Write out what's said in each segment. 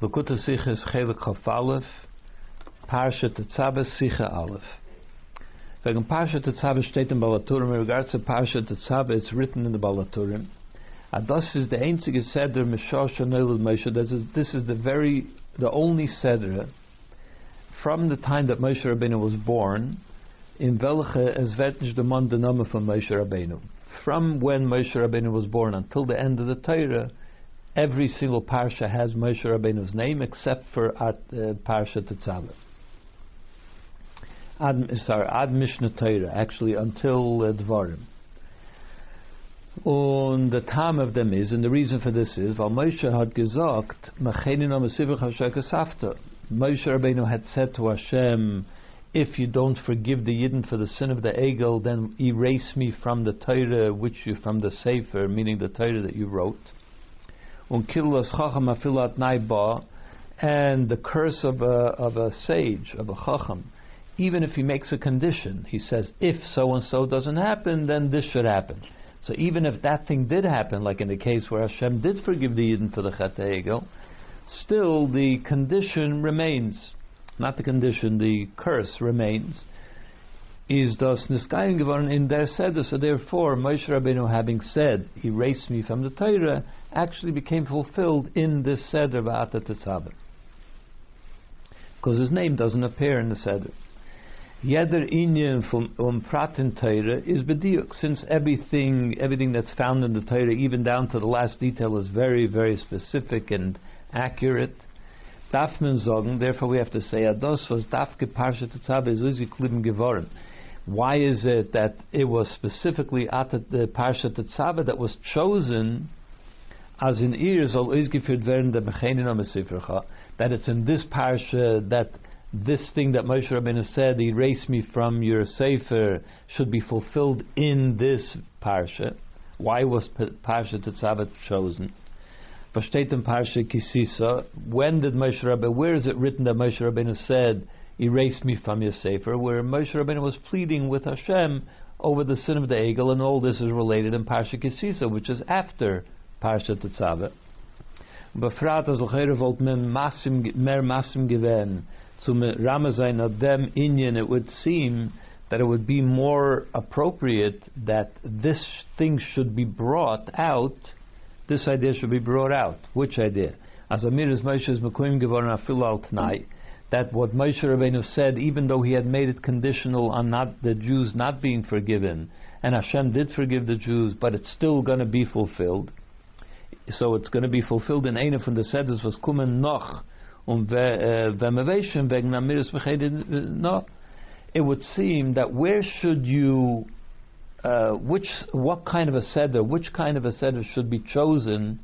Likkutei Sichos Chelek Chaf Aleph, Parsha Tetzaveh Sicha Aleph. Wegen Parsha Tetzaveh steht in Baal HaTurim, in regards to Parsha Tetzaveh, it's written in the Baal HaTurim. Ah, Adas is the einzige Seder Mishosha Neilud Moshe. This is, this is the very, the only Seder from the time that Moshe Rabbeinu was born, in welche es wird nicht der Mann der Name von Moshe Rabbeinu. From when Moshe Rabbeinu was born until the end of the Torah, every single parsha has Moshe Rabbeinu's name except for at, uh, Parsha Tetzaveh. Ad, sorry, Ad Mishnah Torah, actually until uh, Dvarim. And the time of them is, and the reason for this is, weil Moshe had gesagt, Machenin Amasivach Hashem Moshe Rabbeinu had said to Hashem, if you don't forgive the Yidden for the sin of the Egel, then erase me from the Torah which you, from the Sefer, meaning the Torah that you wrote and the curse of a, of a sage, of a chacham, even if he makes a condition, he says, if so and so doesn't happen, then this should happen. So even if that thing did happen, like in the case where Hashem did forgive the Yidden for the Chet still the condition remains. Not the condition, the curse remains is das niskayin geworden in their seder. So therefore, Moshe Rabbeinu, having said, "Erase me from the Torah," actually became fulfilled in this seder ba'ata tetzaveh, because his name doesn't appear in the seder. Yeder inyan from um pratin Torah is bediuk, since everything everything that's found in the Torah, even down to the last detail, is very very specific and accurate. Therefore we have to say, Ados was dafke parsha tetzaveh is uzi klibim geworden. Why is it that it was specifically at the Parsha Tetzaveh that was chosen as in ears that it's in this Parsha that this thing that Moshe Rabbeinu said, erase me from your Sefer, should be fulfilled in this Parsha. Why was Parsha Tetzaveh chosen? When did Moshe Rabbeinu, where is it written that Moshe Rabbeinu said, erase me from your Sefer, where Moshe Rabbeinu was pleading with Hashem over the sin of the Egel, and all this is related in Parsha Kisisa, which is after Parsha Tetzaveh. Befrat as l'chayre volt men masim, mer masim given zum Ramazain adem inyan, it would seem that it would be more appropriate that this thing should be brought out, this idea should be brought out. Which idea? As Amir is Moshe's Mekoim Gevorna Afil tonight that what Moshe Rabbeinu said, even though he had made it conditional on not the Jews not being forgiven, and Hashem did forgive the Jews, but it's still going to be fulfilled. So it's going to be fulfilled in eine von the Seders was kommen noch um v'mevation wegen amiris no. It would seem that where should you, uh, which what kind of a seder, which kind of a seder should be chosen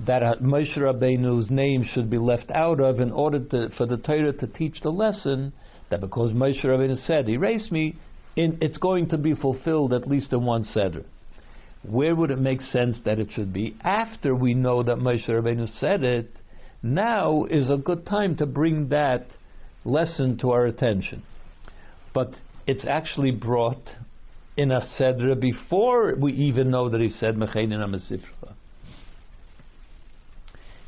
that uh, Moshe Rabbeinu's name should be left out of in order to, for the Torah to teach the lesson that because Moshe Rabbeinu said, erase me, in, it's going to be fulfilled at least in one seder. Where would it make sense that it should be? After we know that Moshe Rabbeinu said it, now is a good time to bring that lesson to our attention. But it's actually brought in a seder before we even know that he said Mechenin HaMesifra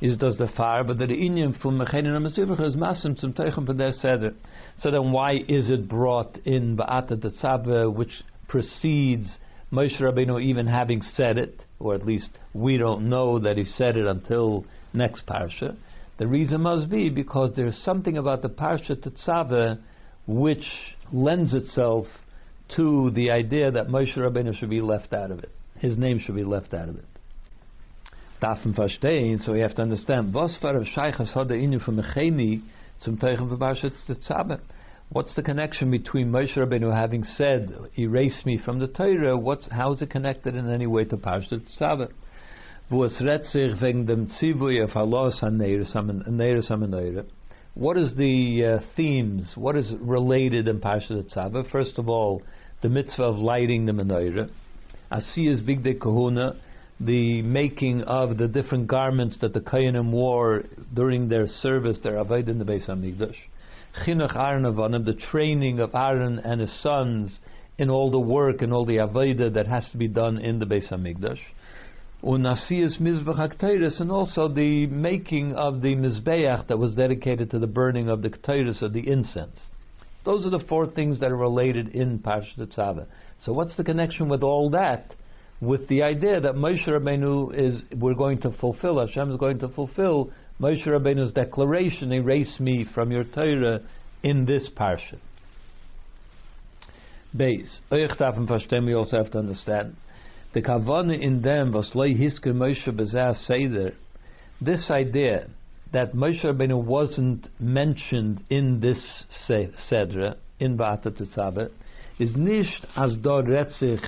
is does the fire, but the inyan from mechenin amazivach is masim zum teichen der seder. So then, why is it brought in ba'ata tetzaveh, which precedes Moshe Rabbeinu even having said it, or at least we don't know that he said it until next parsha? The reason must be because there's something about the parsha tetzaveh which lends itself to the idea that Moshe Rabbeinu should be left out of it. His name should be left out of it verstehen, so we have to understand, was inu zum Tetzabet. What's the connection between Moshe Rabbeinu having said, erase me from the Torah, what's, how is it connected in any way to HaNeiris HaMenoire. What is the uh, themes, what is related in Parshat Tetzabet? First of all, the mitzvah of lighting the menorah. Asiyas Bigdei Kahuna, the making of the different garments that the Kayanim wore during their service, their Avodah in the Beis Hamikdash. Chinuch Aaron the training of Aaron and his sons in all the work and all the Avodah that has to be done in the Beis Hamikdash. Unasias Mizbech HaKteiris, and also the making of the Mizbeach that was dedicated to the burning of the Keteiris, of the incense. Those are the four things that are related in Parshat Tzava. So what's the connection with all that? With the idea that Moshe Rabbeinu is, we're going to fulfill, Hashem is going to fulfill Moshe Rabbeinu's declaration, erase me from your Torah in this Parshat. Base. We also have to understand the kavana in them was loy hisker Moshe bezah seder. This idea that Moshe Rabbeinu wasn't mentioned in this Sedra, in Ba'ata Tetzaveh, is nicht as dor retzich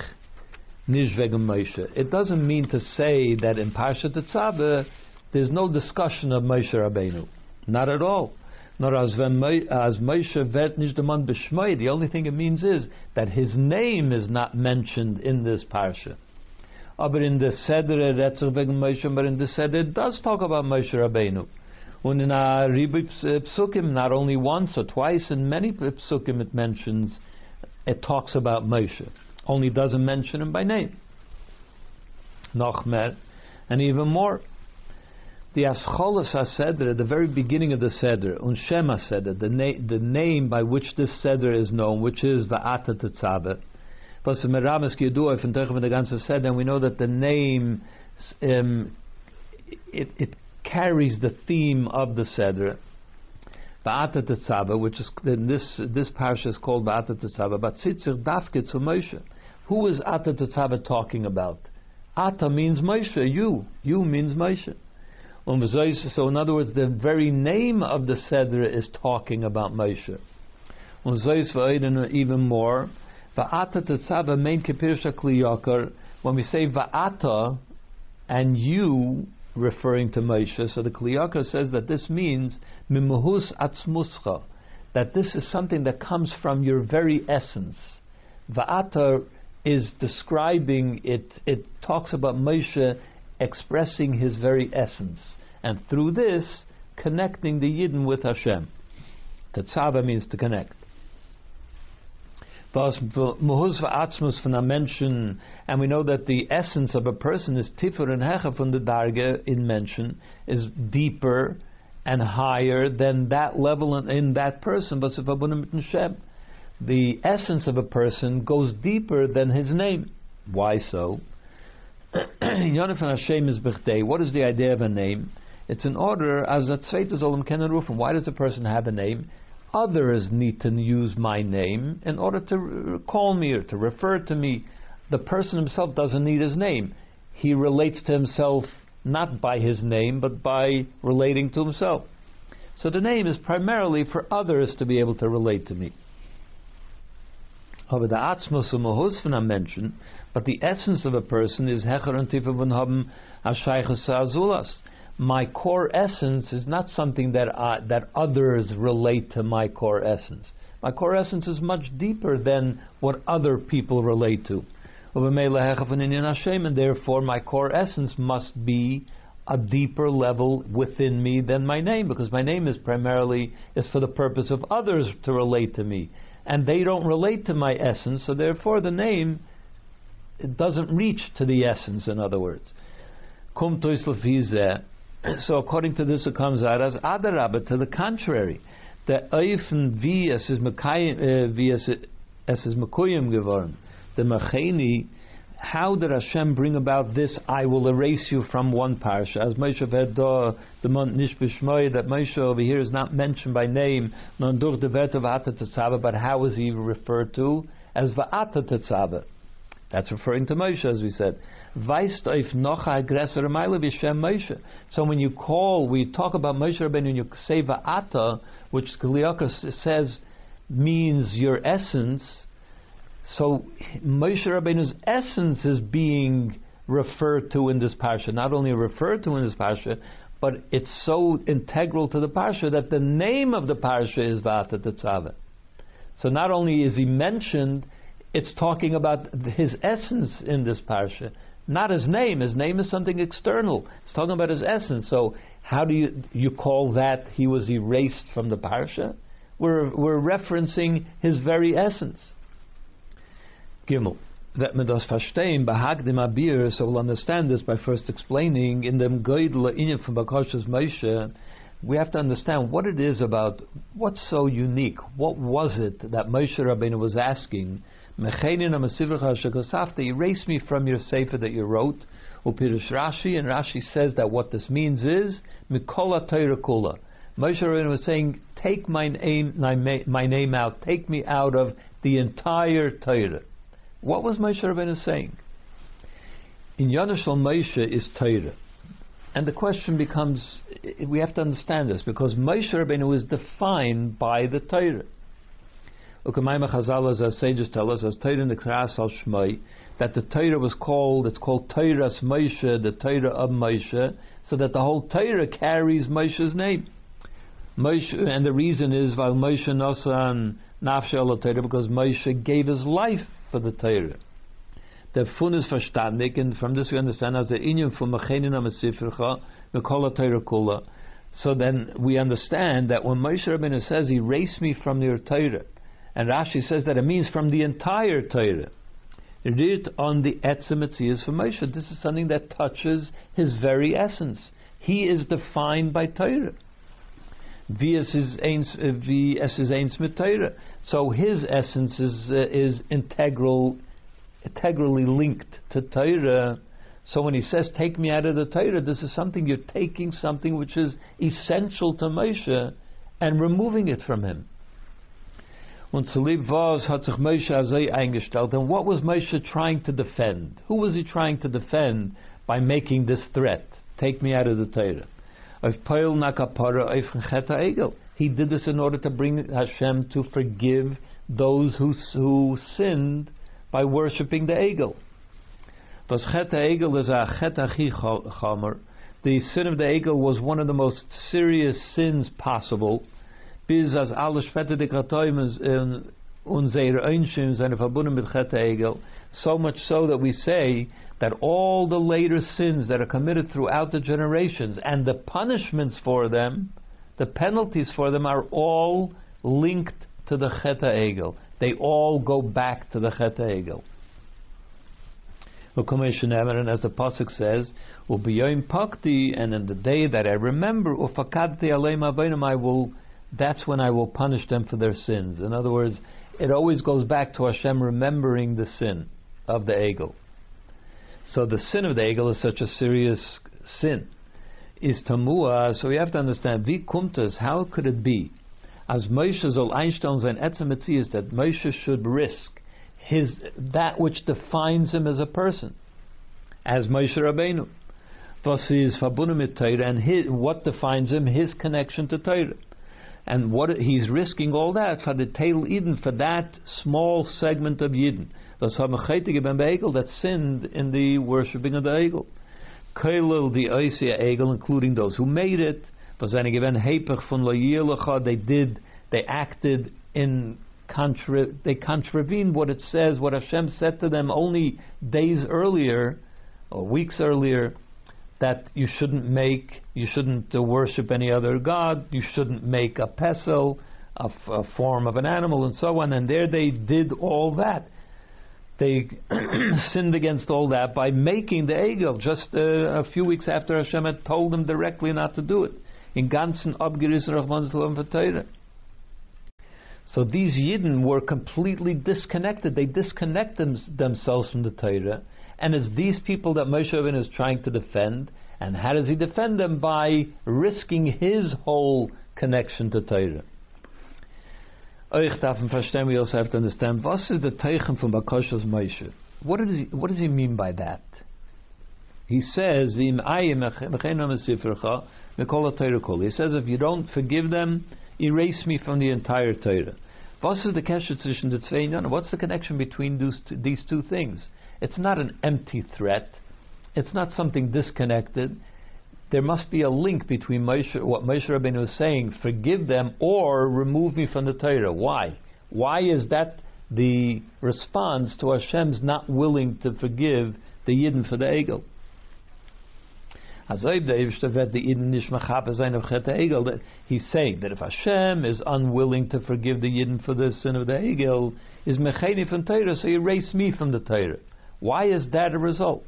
nicht wegen Moshe. It doesn't mean to say that in Parsha Tetzaveh there's no discussion of Moshe Rabbeinu. Not at all. Nor as Moshe vet nicht the The only thing it means is that his name is not mentioned in this parsha. But in the Seder wegen Moshe, but in the Seder it does talk about Moshe Rabbeinu. And in a Ribi eh, Psukim, not only once or twice, in many Psukim it mentions, it talks about Moshe. Only doesn't mention him by name. Nochmer, and even more. The Ascholas HaSeder, at the very beginning of the Seder, Unshema Seder, the, na- the name by which this Seder is known, which is Va'ata Tetzaveh, was Merames Yedua von Teuchen the ganze Seder, and we know that the name, um, it, it carries the theme of the Seder. Ba'ata Tetzava, which is in this this parsha is called Ba'ata Tetzava, but Tzitzir Dafke to Moshe. Who is Ata Tetzava talking about? Ata means Moshe. You, you means Moshe. Um, so in other words, the very name of the Seder is talking about Moshe. Um, even more, When we say Va'ata and you referring to Moshe. So the Kli Yakar says that this means mimuhus atzmuscha, that this is something that comes from your very essence. Va'ata is describing it. It talks about Moshe expressing his very essence, and through this connecting the Yidden with Hashem. Tetzava means to connect and we know that the essence of a person is tifur and hecha from the in mention, is deeper and higher than that level in, in that person. The essence of a person goes deeper than his name. Why so? Yonatan Hashem is What is the idea of a name? It's an order as a tzveitas. Why does a person have a name? others need to use my name in order to call me or to refer to me. The person himself doesn't need his name. He relates to himself not by his name, but by relating to himself. So the name is primarily for others to be able to relate to me. Aber der Atzmus und Mahusfana mention, but the essence of a person is Hecher und Tifa von haben Ashaychus Azulas my core essence is not something that I, that others relate to my core essence. My core essence is much deeper than what other people relate to. And therefore, my core essence must be a deeper level within me than my name, because my name is primarily is for the purpose of others to relate to me, and they don't relate to my essence, so therefore the name doesn't reach to the essence. In other words, so according to this, it comes out as Adarabba, to the contrary. The Eifen es is äh, eh, wie es is Mekuyim geworden. The Mecheni, how did Hashem bring about this? I will erase you from one parsha. As Moshe Verdo, the month Nish that Moshe over here is not mentioned by name, but how is he referred to? As Va'ata Tetzava. That's referring to Moshe, as we said. So when you call, we talk about Moshe Rabbeinu, and you say Va'ata, which Kaliakas says means your essence. So Moshe Rabbeinu's essence is being referred to in this parsha. Not only referred to in this parsha, but it's so integral to the parsha that the name of the parsha is Va'ata Tetzaveh. So not only is he mentioned, it's talking about his essence in this parsha, not his name. His name is something external. It's talking about his essence. So how do you you call that he was erased from the parsha? We're we're referencing his very essence. Gimel. that man verstehen, behagdim abir, so we'll understand this by first explaining in the Goydel Inyan from Bakash's Moshe, we have to understand what it is about, what's so unique, what was it that Moshe Rabbeinu was asking, erase me from your sefer that you wrote, Upirush Rashi, and Rashi says that what this means is, Mikola Torah. Moshe Rabbeinu was saying, take my name, my name out, take me out of the entire Torah. What was Moshe Rabbeinu saying? In Yonashal Moshe is Torah. And the question becomes, we have to understand this, because Moshe Rabbeinu is defined by the Torah. Ukamayma Chazal, as our sages tell us, as Torah in the Kras al Shmai, that the Torah was called, it's called Torah's Moshe, the Torah of Moshe, so that the whole Torah carries Moshe's name. Moshe, and the reason is, while Moshe Nosan Nafshel Torah, because Moshe gave his life for the Torah. The fun is verstandig, and from this we understand as the inyan from Mechenin HaMesifrecha, Mekola Torah Kula. So then we understand that when Moshe Rabbeinu says, erase me from your Torah, and Rashi says that it means from the entire Torah. Read on the Etzem is for Moshe. This is something that touches his very essence. He is defined by Torah. So his essence is, uh, is integral, integrally linked to Torah. So when he says, Take me out of the Torah, this is something you're taking something which is essential to Moshe and removing it from him. Und zu lieb was hat sich Moshe azay eingestellt. And what was Moshe trying to defend? Who was he trying to defend by making this threat? Take me out of the Torah. He did this in order to bring Hashem to forgive those who, who sinned by worshipping the Egel. Das Chet Egel is a Chet Chamer. The sin of the Egel was one of the most serious sins possible. Bis as alle Spette de unsere Einschim seine verbunden mit Chet Egel. So much so that we say that all the later sins that are committed throughout the generations and the punishments for them, the penalties for them are all linked to the Cheta Egel. They all go back to the Cheta Egel. And as the pasuk says, pakti, and in the day that I remember, I will. That's when I will punish them for their sins. In other words, it always goes back to Hashem remembering the sin of the Egel. So the sin of the Egel is such a serious sin. Is tamua, so we have to understand, wie kumtas, how could it be? As Moshe soll einstellen sein is that Moshe should risk his that which defines him as a person, as Moshe Rabbeinu. Was is mit Torah, and his, what defines him, his connection to Torah. And what he's risking all that for the tail Eden, for that small segment of Yidden. Das haben Chaitige ben Beigel that sinned in the worshipping of the Egel. Kailil the Oisia Egel, including those who made it. Was eine given Hepech von Loyelecha, they did, they acted in contra, they contravened what it says, what Hashem said to them only days earlier, or weeks earlier, that you shouldn't make, you shouldn't uh, worship any other god, you shouldn't make a pesel, a, f- a form of an animal, and so on. And there they did all that they sinned against all that by making the Egel just uh, a few weeks after Hashem had told them directly not to do it. In ganzen abgerissen. So these Yidden were completely disconnected. They disconnect them, themselves from the Torah. And it's these people that Moshe Rabbeinu is trying to defend. And how does he defend them? By risking his whole connection to Torah euch darf verstehen, we also have to understand, was is the Teichen from Bakoshas Moshe? What does, he, what does he mean by that? He says, He says, if you don't forgive them, erase me from the entire Torah. What's the connection between these two things? It's not an empty threat. It's not something disconnected there must be a link between Moshe, what Moshe Rabbeinu is saying, forgive them or remove me from the Torah. Why? Why is that the response to Hashem's not willing to forgive the Yidden for the Egel? He's saying that if Hashem is unwilling to forgive the Yidden for the sin of the Egel, is mecheni from Torah, so he erase me from the Torah. Why is that a result?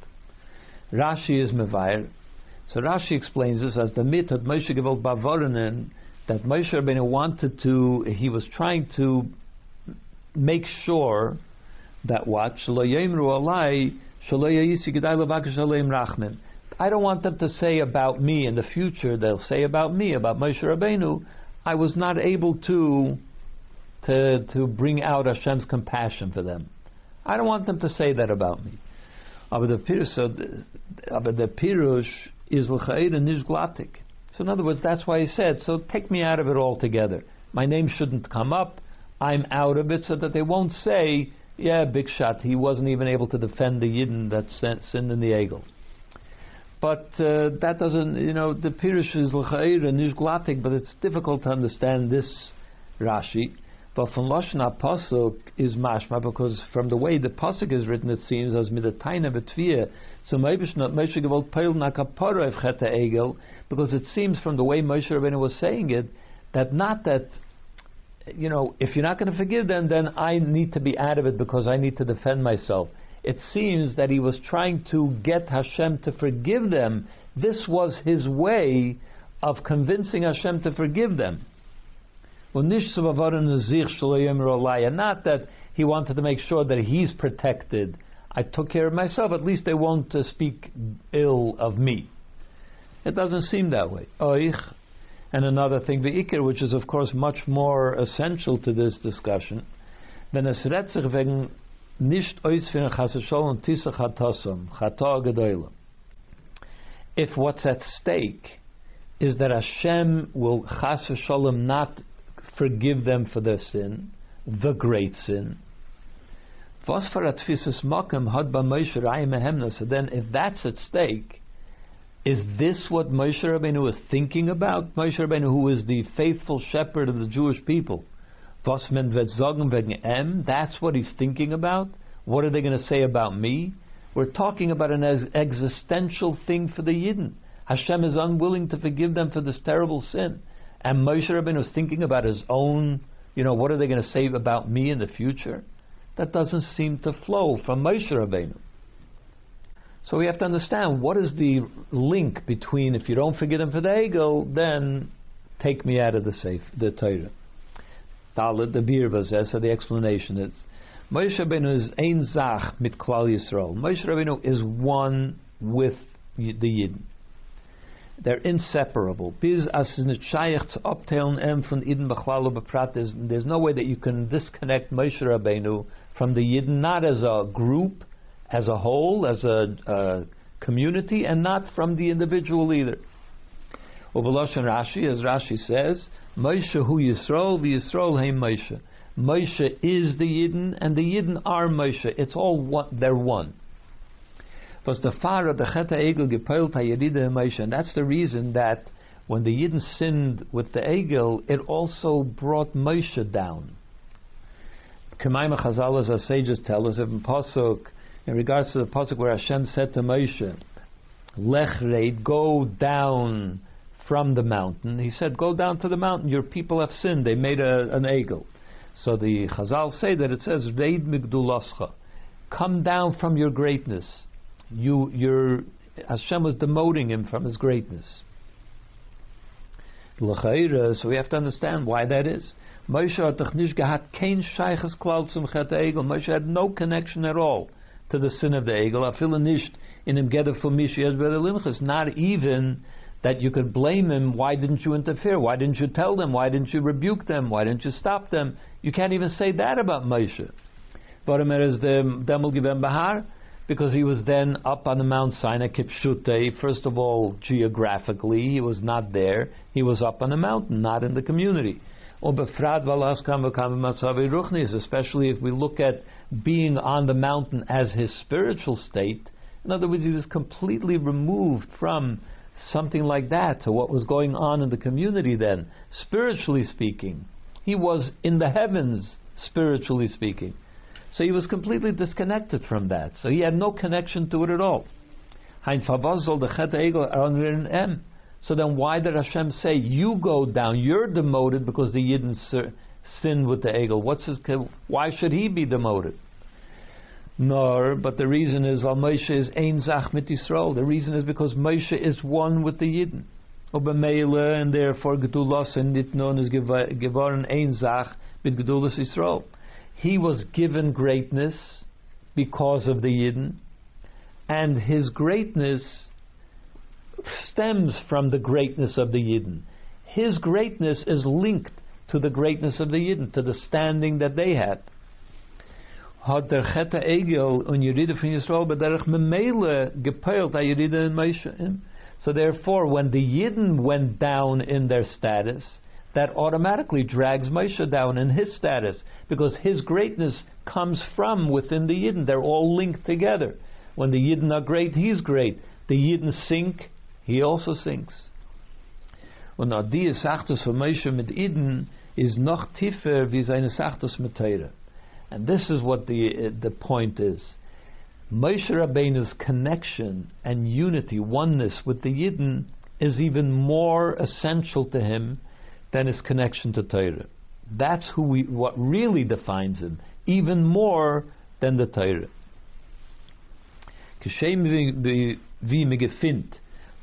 Rashi is mevayer. So Rashi explains this as the myth of Moshe Gevol Bavoronen that Moshe Rabbeinu wanted to, he was trying to make sure that what I don't want them to say about me in the future, they'll say about me, about Moshe Rabbeinu, I was not able to, to, to bring out Hashem's compassion for them. I don't want them to say that about me. Aber the pirush, is l'cha'ir nishglatik. So in other words, that's why he said, so take me out of it altogether. My name shouldn't come up. I'm out of it so that they won't say, yeah, big shot, he wasn't even able to defend the Yidden that sinned in the Egel. But uh, that doesn't, you know, the Pirush is l'cha'ir and nishglatik, but it's difficult to understand this Rashi. But from Lashon Pasuk is mashma because from the way the pasuk is written, it seems as midataina betvia. So Moshe Gevol Peil Nakapara Cheta Egel, because it seems from the way Moshe Rabbeinu was saying it that not that you know if you're not going to forgive them, then I need to be out of it because I need to defend myself it seems that he was trying to get Hashem to forgive them. This was his way of convincing Hashem to forgive them. Not that he wanted to make sure that he's protected. I took care of myself. At least they won't uh, speak ill of me. It doesn't seem that way. And another thing, the ikir, which is of course much more essential to this discussion, then es wegen nicht ausführen Chasashol Tisach Hatosam, Chata Gedoyla. If what's at stake is that Hashem will Chas Shalom not forgive them for their sin, the great sin. Was then, if that's at stake, is this what Moshe Rabbeinu is thinking about? Moshe Rabbeinu, who is the faithful shepherd of the Jewish people, Was that's what he's thinking about. What are they going to say about me? We're talking about an existential thing for the Yidden. Hashem is unwilling to forgive them for this terrible sin. And Moshe Rabbeinu was thinking about his own, you know, what are they going to say about me in the future? That doesn't seem to flow from Moshe Rabbeinu. So we have to understand what is the link between if you don't forgive them for the ego, then take me out of the safe, the Torah. Dalit, the says, so the explanation is Moshe Rabbeinu is ein zach mit Klal Yisrael. Moshe Rabbeinu is one with the Yidden. They're inseparable. Biz. There's no way that you can disconnect Moshe Rabbeinu from the Yidden, not as a group, as a whole, as a, a community, and not from the individual either. Ubaloshan Rashi, as Rashi says, Moshe hu Yisrael, v'Yisrael heim Moshe. Moshe is the Yidden, and the Yidden are Moshe. It's all one, they're one. Was the Father the Cheta Egel gepeult Moshe, and that's the reason that when the Yidden sinned with the Egel, it also brought Moshe down. Kemaima Chazal, as our sages tell us, in Pasuk, in regards to the Pasuk where Hashem said to Moshe, Lech go down from the mountain. He said, Go down to the mountain. Your people have sinned. They made a, an egel. So the Chazal say that it says Reid Migdulascha, come down from your greatness. You, your Hashem was demoting him from his greatness. So we have to understand why that is. Moshe had no connection at all to the sin of the egel. Not even that you could blame him. Why didn't you interfere? Why didn't you tell them? Why didn't you rebuke them? Why didn't you stop them? You can't even say that about Moshe. Baramer is the Demel Bahar because he was then up on the Mount Sinai Kipshute. First of all, geographically, he was not there. He was up on the mountain, not in the community. Especially if we look at being on the mountain as his spiritual state. In other words, he was completely removed from something like that to what was going on in the community then, spiritually speaking. He was in the heavens, spiritually speaking. So he was completely disconnected from that. So he had no connection to it at all. So then, why did Hashem say you go down? You're demoted because the Yidden sinned with the Egel? What's his? Why should he be demoted? Nor, but the reason is while Moshe is ein zach mit Yisrael. The reason is because Moshe is one with the Yidden. Obemele, and therefore Gedulas and nit known as geworden ein zach mit Gedulas Yisrael. He was given greatness because of the Yidden, and his greatness stems from the greatness of the Yidden. His greatness is linked to the greatness of the Yidden, to the standing that they had. So therefore, when the Yidden went down in their status, that automatically drags Moshe down in his status because his greatness comes from within the Yidden. They're all linked together. When the Yidden are great, he's great. The Yidden sink, he also sinks. Und auch die Sachtes von Moshe mit Iden ist noch tiefer wie seine Sachtes mit Teire. And this is what the, uh, the point is. Moshe Rabbeinu's connection and unity, oneness with the Yidden, is even more essential to him than his connection to Torah. That's who we, what really defines him, even more than the Torah.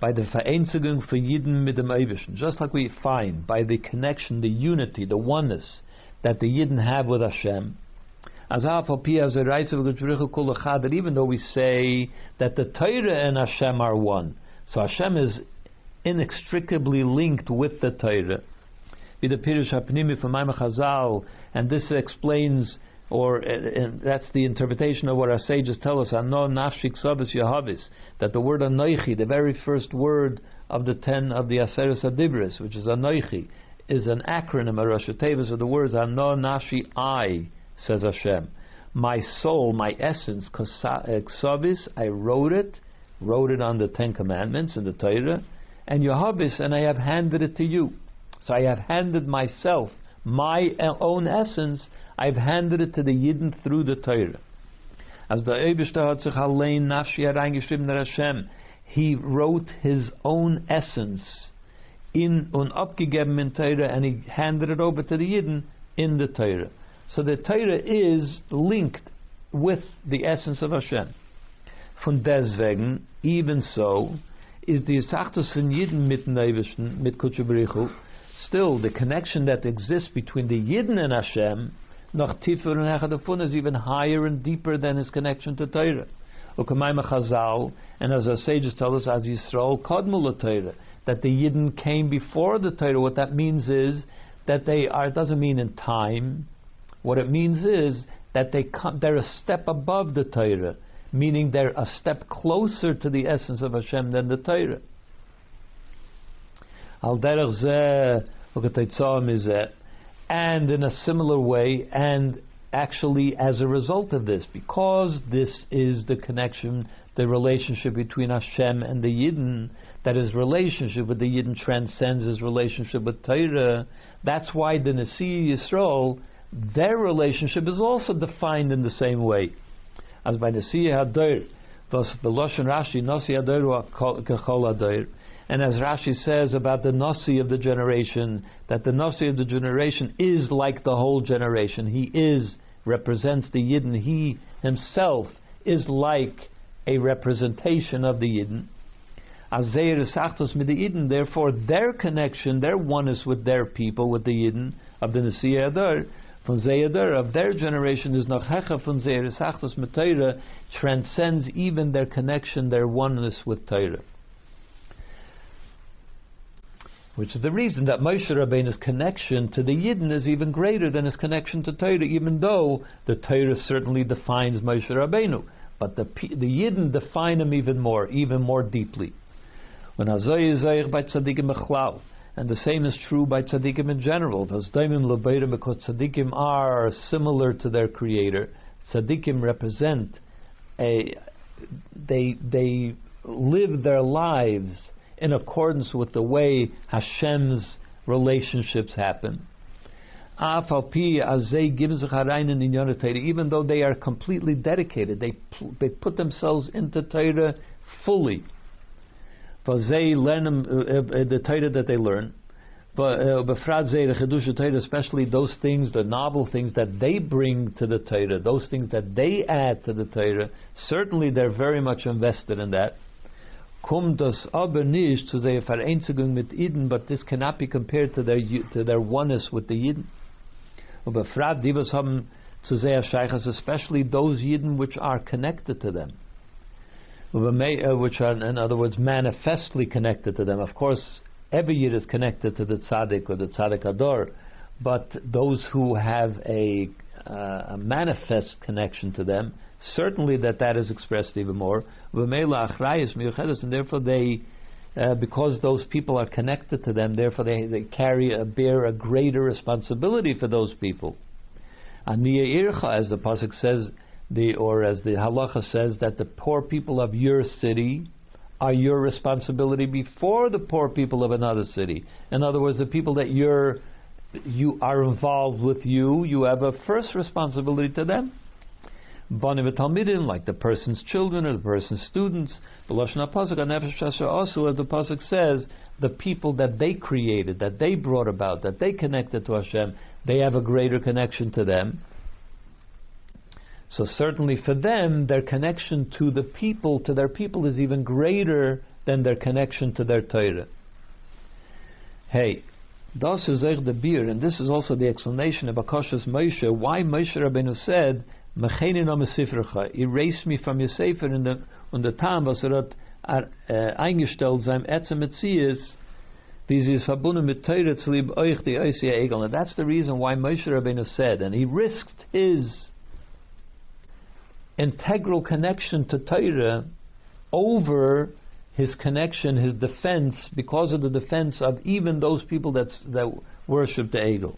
by the Vereinzigung für Yidden mit dem Eibischen, just like we find by the connection, the unity, the oneness that the Yidden have with Hashem. As that even though we say that the Torah and Hashem are one, so Hashem is inextricably linked with the Torah. And this explains or uh, that's the interpretation of what our sages tell us. Ano nafshik savis yahavis. That the word anoichi, the very first word of the ten of the Aseres Adibris, which is anoichi, is an acronym, a Rosh of the words Ano nafshi I, says Hashem. My soul, my essence, ksavis, I wrote it, wrote it on the Ten Commandments in the Torah, and Yahavis, and I have handed it to you. So I have handed myself, my uh, own essence, I've handed it to the Yidden through the Torah. As the Eibishter hat sich allein nafshi hereingeschrieben der Hashem, he wrote his own essence in und abgegeben in Torah and he handed it over to the Yidden in the Torah. So the Torah is linked with the essence of Hashem. Von deswegen, even so, is the Yisachtus von Yidden mit Neivischen, mit Kutschuberichu, still the connection that exists between the Yidden and Hashem noch tiefer und hechad is even higher and deeper than his connection to Torah. Ukamayma Chazal, and as our sages tell us, as Yisrael Kodmul Torah, that the Yidden came before the Torah. What that means is that they are, it doesn't mean in time. What it means is that they come, they're a step above the Torah, meaning they're a step closer to the essence of Hashem than the Torah. Al derech zeh, and in a similar way, and actually as a result of this, because this is the connection, the relationship between Hashem and the Yidden, that his relationship with the Yidden transcends his relationship with Torah. That's why the Nasi Yisrael, their relationship is also defined in the same way. As by Nasi Hadir, thus the Lashon Rashi, Nasi Hadir Kechol Hadir, and as Rashi says about the Nasi of the generation, that the Nasi of the generation is like the whole generation. He is, represents the Yidden. He himself is like a representation of the Yidden. Azeir Sachtos mit the Yidden, therefore their connection, their oneness with their people, with the Yidden of the Nasi Adar, von Zayadar, of their generation is noch hecha von Zeir Sachtos mit transcends even their connection, their oneness with Torah which is the reason that Moshe Rabbeinu's connection to the Yidden is even greater than his connection to Torah, even though the Torah certainly defines Moshe Rabbeinu, but the the Yidden define him even more, even more deeply. When by Tzaddikim Mechlal, and the same is true by tzaddikim in general. Because tzaddikim are similar to their creator. Tzaddikim represent a they they live their lives in accordance with the way Hashem's relationships happen. Even though they are completely dedicated, they, they put themselves into Torah fully. Uh, uh, the Torah that they learn, uh, especially those things, the novel things that they bring to the Torah, those things that they add to the Torah, certainly they're very much invested in that. Kommt das aber nicht zu der Vereinzigung mit Iden, but this cannot be compared to their, to their oneness with the Yidden. Aber fragt, die was haben zu sehr Sheikhs, especially those Yidden which are connected to them. Uh, which are, in other words, manifestly connected to them. Of course, every Yid is connected to the tzaddik or the tzaddik ador, but those who have a, uh, a manifest connection to them, certainly that that is expressed even more. And therefore they, uh, because those people are connected to them, therefore they, they carry a, bear a greater responsibility for those people. Aniya ircha, as the pasuk says, the or as the halacha says, that the poor people of your city are your responsibility before the poor people of another city. In other words, the people that you're you are involved with you, you have a first responsibility to them. Banim Talmidim, like the person's children or the person's students. Beloshna Pasuk, also as the Pasuk says, the people that they created, that they brought about, that they connected to Hashem, they have a greater connection to them. So certainly for them, their connection to the people, to their people, is even greater than their connection to their Torah. Hey, das is the beer, and this is also the explanation of Akashas Moshe, why Moshe Rabbeinu said, erase me from your Sefer in the, in the time, was er hat uh, eingestellt seinem Etzem Metzies, wie sie es verbunden mit Teure zu lieb euch die Oisia Egel. And that's the reason why Moshe Rabbeinu said, and he risked his integral connection to Torah over his connection, his defense, because of the defense of even those people that that worship the Egel.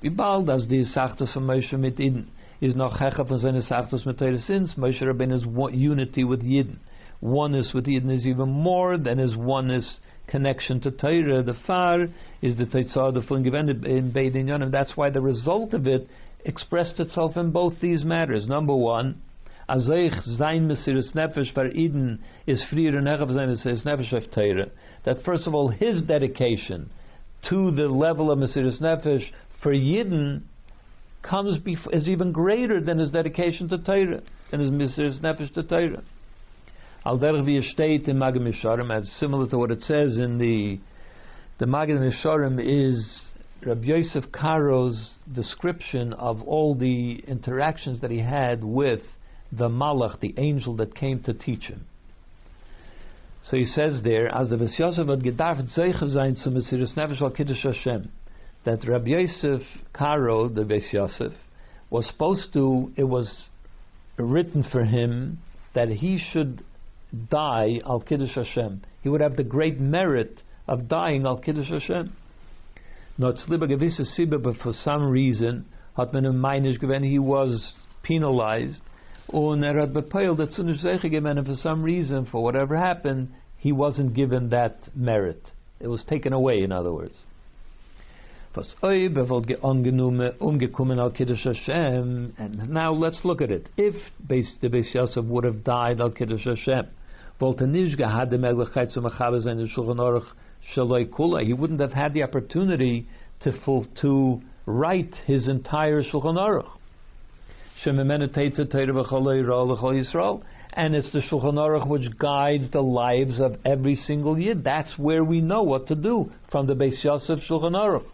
Wie bald as die Sachtes von Moshe mit Iden is noch hecha von seine Sachtes mit Torah since Moshe Rabbeinu's unity with Yidden. Oneness with Yidden is even more than his oneness connection to Torah. The far is the Teitzah, the full gewendet in Beid Yonim. That's why the result of it expressed itself in both these matters. Number one, Mesiris Nefesh for Eden is and Echav Mesiris Nefesh Torah. That first of all, his dedication to the level of Mesiris Nefesh for Yidden comes is even greater than his dedication to Torah, than his Mesiris Nefesh to Torah. Al derech wie in Maggid Meisharim, as similar to what it says in the the Maggid Meisharim is Rabbi Yosef Karo's description of all the interactions that he had with the Malach, the angel that came to teach him. So he says there, as the Yosef had gedarft zeichen sein zu Mesiris Nefesh al Kiddush Hashem, that Rabbi Yosef Karo, the Beis Yosef, was supposed to, it was written for him that he should die al Kiddush Hashem. He would have the great merit of dying al Kiddush Hashem. But for some reason, hat man him meinisch gewesen, he was penalized, and hat bepeiled that Zunish and for some reason, for whatever happened, he wasn't given that merit. It was taken away, in other words. And now let's look at it. If the Beis Yosef would have died al Kiddush Hashem, he wouldn't have had the opportunity to, to write his entire Shulchan Aruch. And it's the Shulchan Aruch which guides the lives of every single Yid. That's where we know what to do from the Beis Yosef Shulchan Aruch.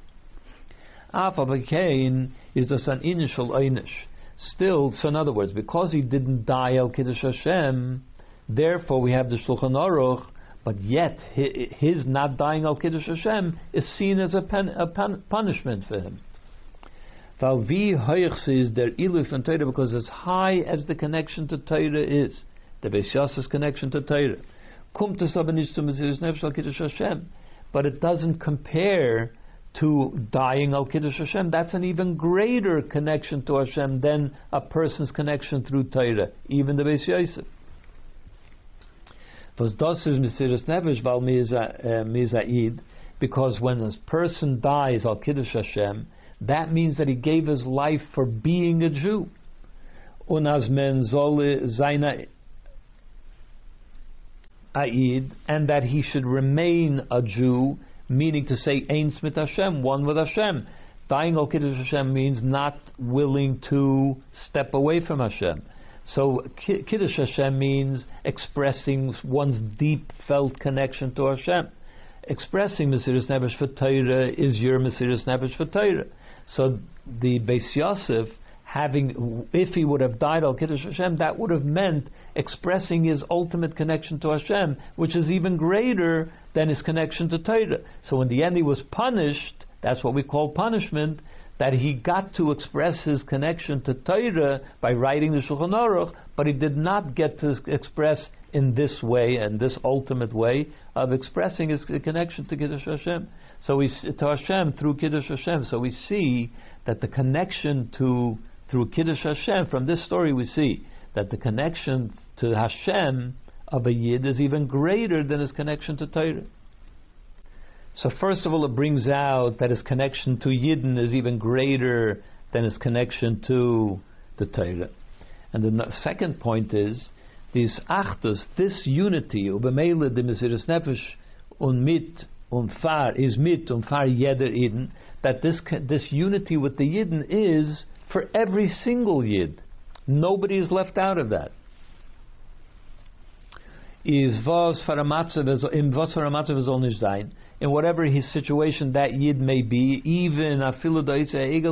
Afavakain is the san initial einish. Still, so in other words, because he didn't die El Kiddush Hashem, therefore we have the Shulchan Aruch, but yet his not dying El Kiddush Hashem is seen as a, pen, a punishment for him. Wie hoch is der Ilu von Torah, because as high as the connection to Torah is, the Beis connection to Torah, Kiddush Hashem, but it doesn't compare to dying al Kiddush Hashem. That's an even greater connection to Hashem than a person's connection through Torah, even the Beis Yosef. Was das is Mesiris Nefesh, weil Mizaid, uh, because when a person dies al Kiddush Hashem, that means that he gave his life for being a Jew. And that he should remain a Jew, meaning to say Ein Smith Hashem, one with Hashem. Dying al Kiddush Hashem means not willing to step away from Hashem. So Kiddush Hashem means expressing one's deep felt connection to Hashem. Expressing Mesiris Nefesh for Torah is your Mesiris Nefesh for Torah. So the Beis Yosef having, if he would have died al Kiddush Hashem, that would have meant expressing his ultimate connection to Hashem, which is even greater than his connection to Torah. So in the end, he was punished. That's what we call punishment. That he got to express his connection to Torah by writing the Shulchan Aruch, but he did not get to express in this way and this ultimate way of expressing his connection to Kiddush Hashem. So we to Hashem through Kiddush Hashem. So we see that the connection to through Kiddush Hashem, from this story we see that the connection to Hashem of a Yid is even greater than his connection to Torah. So first of all, it brings out that his connection to Yidden is even greater than his connection to the Torah. And the second point is this Achtus, this unity, ubemele de Mesiris Nefesh und mit und far is mit und far jeder Yidden, that this this unity with the Yidden is for every single Yid. Nobody is left out of that. Is in was sein in whatever his situation that yid may be, even afilu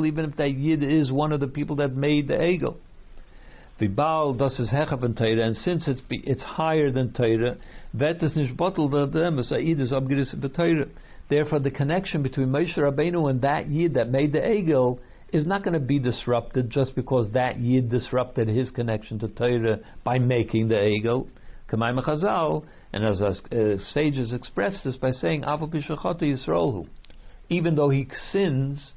even if that yid is one of the people that made the egel. The Baal does his hechav in Torah, and since it's it's higher than Torah, that is nicht bottled them as Aid is abgeris Torah. Therefore, the connection between Moshe Rabbeinu and that yid that made the egel is not going to be disrupted just because that Yid disrupted his connection to Torah by making the Egel. Kamayim Chazal, and as our uh, sages express this by saying, Yisraelhu. Even though he sins,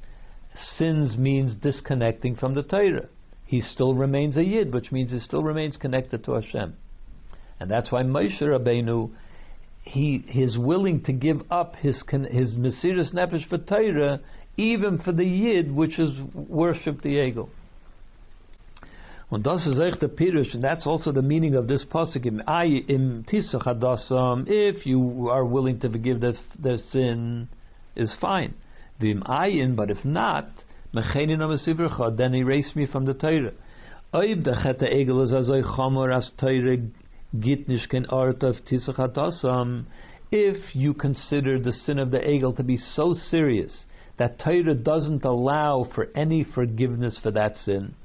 sins means disconnecting from the Torah. He still remains a Yid, which means he still remains connected to Hashem. And that's why Moshe Rabbeinu, he is willing to give up his his Mesiris Nefesh for Torah even for the Yid, which is worship the Egel. Und das ist echt Pirush, and that's also the meaning of this pasuk im im Tisach. If you are willing to forgive their, their sin, is fine. Vim ayin, but if not, mechenin amasivrcha, then erase me from the Torah. Oib egel is as Torah git nishken art of Tisach. If you consider the sin of the egel to be so serious that Torah doesn't allow for any forgiveness for that sin.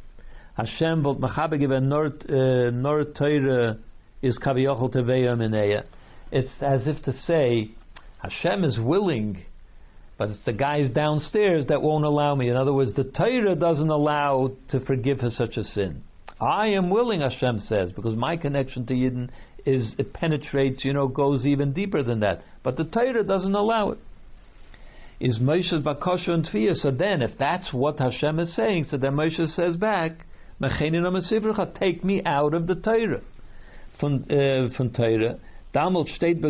Hashem volt machabe given nor uh, nor Torah is kaviyachol teveya mineya. It's as if to say Hashem is willing, but it's the guys downstairs that won't allow me. In other words, the Torah doesn't allow to forgive for such a sin. I am willing, Hashem says, because my connection to Yidden is it penetrates, you know, goes even deeper than that. But the Torah doesn't allow it is Moshe's bakosha and tefiyah. So then, if that's what Hashem is saying, so then Moshe says back, take me out of the Torah. Von, uh, von Torah. Damals steht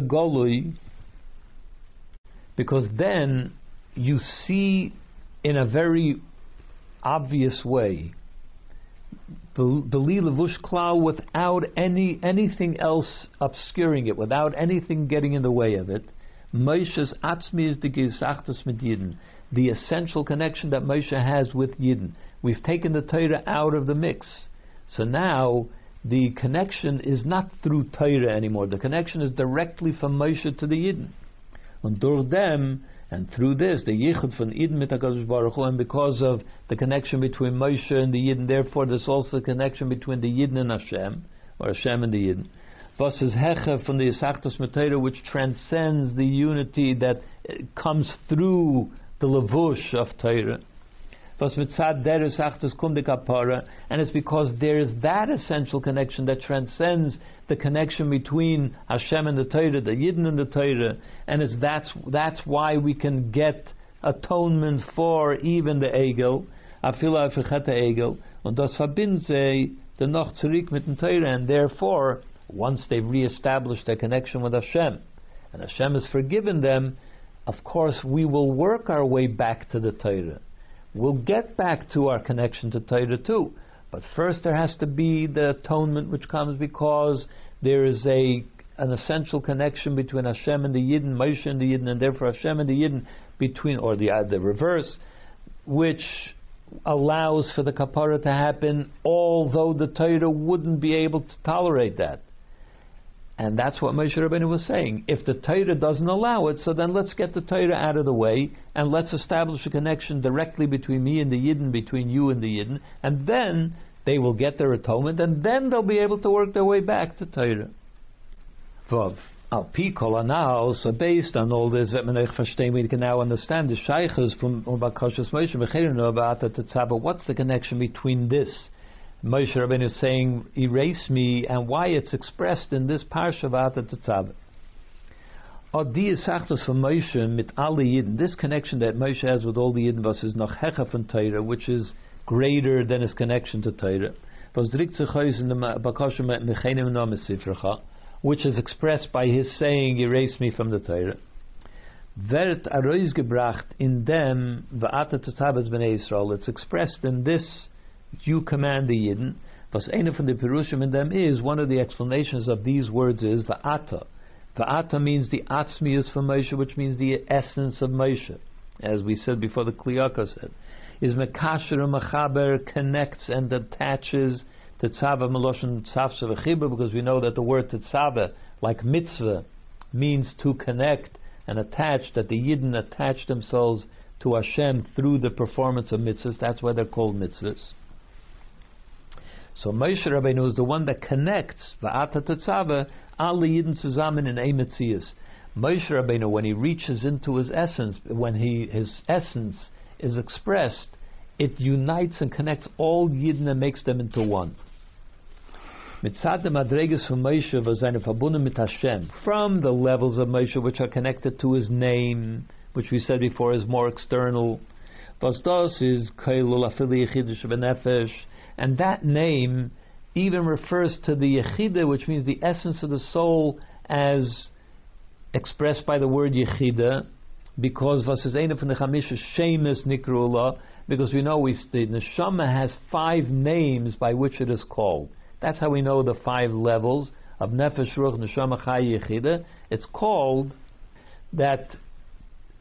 because then you see in a very obvious way, Beli levush klal without any anything else obscuring it, without anything getting in the way of it. Moshe's atzmi is the gesachtas mit Yidden, the essential connection that Moshe has with Yidden. We've taken the Torah out of the mix. So now the connection is not through Torah anymore. The connection is directly from Moshe to the Yidden. And durch them, and through this, the Yichud von Yidden mit Baruch Hu, and because of the connection between Moshe and the Yidden, therefore there's also a connection between the Yidden and Hashem, or Hashem and the Yidden was is heche from the Yisachtos Matera, which transcends the unity that comes through the levush of Torah. And it's because there is that essential connection that transcends the connection between Hashem and the Torah, the Yidden and the Torah, and it's that's that's why we can get atonement for even the Egel, afila afecheta Egel, und das verbindet sie den noch zurück mit dem Torah, and therefore once they've reestablished their connection with Hashem, and Hashem has forgiven them, of course we will work our way back to the Torah. We'll get back to our connection to Torah too. But first there has to be the atonement which comes because there is a an essential connection between Hashem and the Yidden, Moshe and the Yidden, and therefore Hashem and the Yidden between, or the uh, the reverse, which allows for the kapara to happen, although the Torah wouldn't be able to tolerate that. And that's what Moshe Rabbeinu was saying. If the Torah doesn't allow it, so then let's get the Torah out of the way and let's establish a connection directly between me and the Yidden, between you and the Yidden, and then they will get their atonement, and then they'll be able to work their way back to Torah. Vav. Al pi now, so based on all this, we can now understand the shaykhs from Bakashas Moshe about the What's the connection between this? Moshe Rabbeinu is saying, erase me, and why it's expressed in this parsha Yidden, this connection that Moshe has with all the Yidden versus noch Hecha from Torah, which is greater than his connection to Torah. Which is expressed by his saying, Erase me from the Torah. Vert arois gebracht in them va'ata tetzabes b'nei Yisrael. It's expressed in this, you command the Yidden. Eine von the Perushim in them is, one of the explanations of these words is va'ata. Va'ata means the atzmius for Moshe, which means the essence of Moshe. As we said before, the Kli Yakar said is Mekasher Mechaber connects and attaches Tetzava Meloshin Tzavsa V'chibur because we know that the word Tetzava, like mitzvah, means to connect and attach, that the Yidden attach themselves to Hashem through the performance of mitzvahs. That's why they're called mitzvahs. So Moshe Rabbeinu is the one that connects Va'ata Tetzava Ali Yidden zusammen in Emetzias. Moshe Rabbeinu, when he reaches into his essence, when he his essence is expressed, it unites and connects all Yidden and makes them into one. Mitzad madreges from Moshe was seine mit Hashem. From the levels of Moshe which are connected to his name, which we said before is more external. Is and that name even refers to the yechida, which means the essence of the soul as expressed by the word yechida, because eine von der chamisha shemes nikrula, because we know we the neshama has five names by which it is called. That's how we know the five levels of nefesh ruach neshama chay yechida. It's called that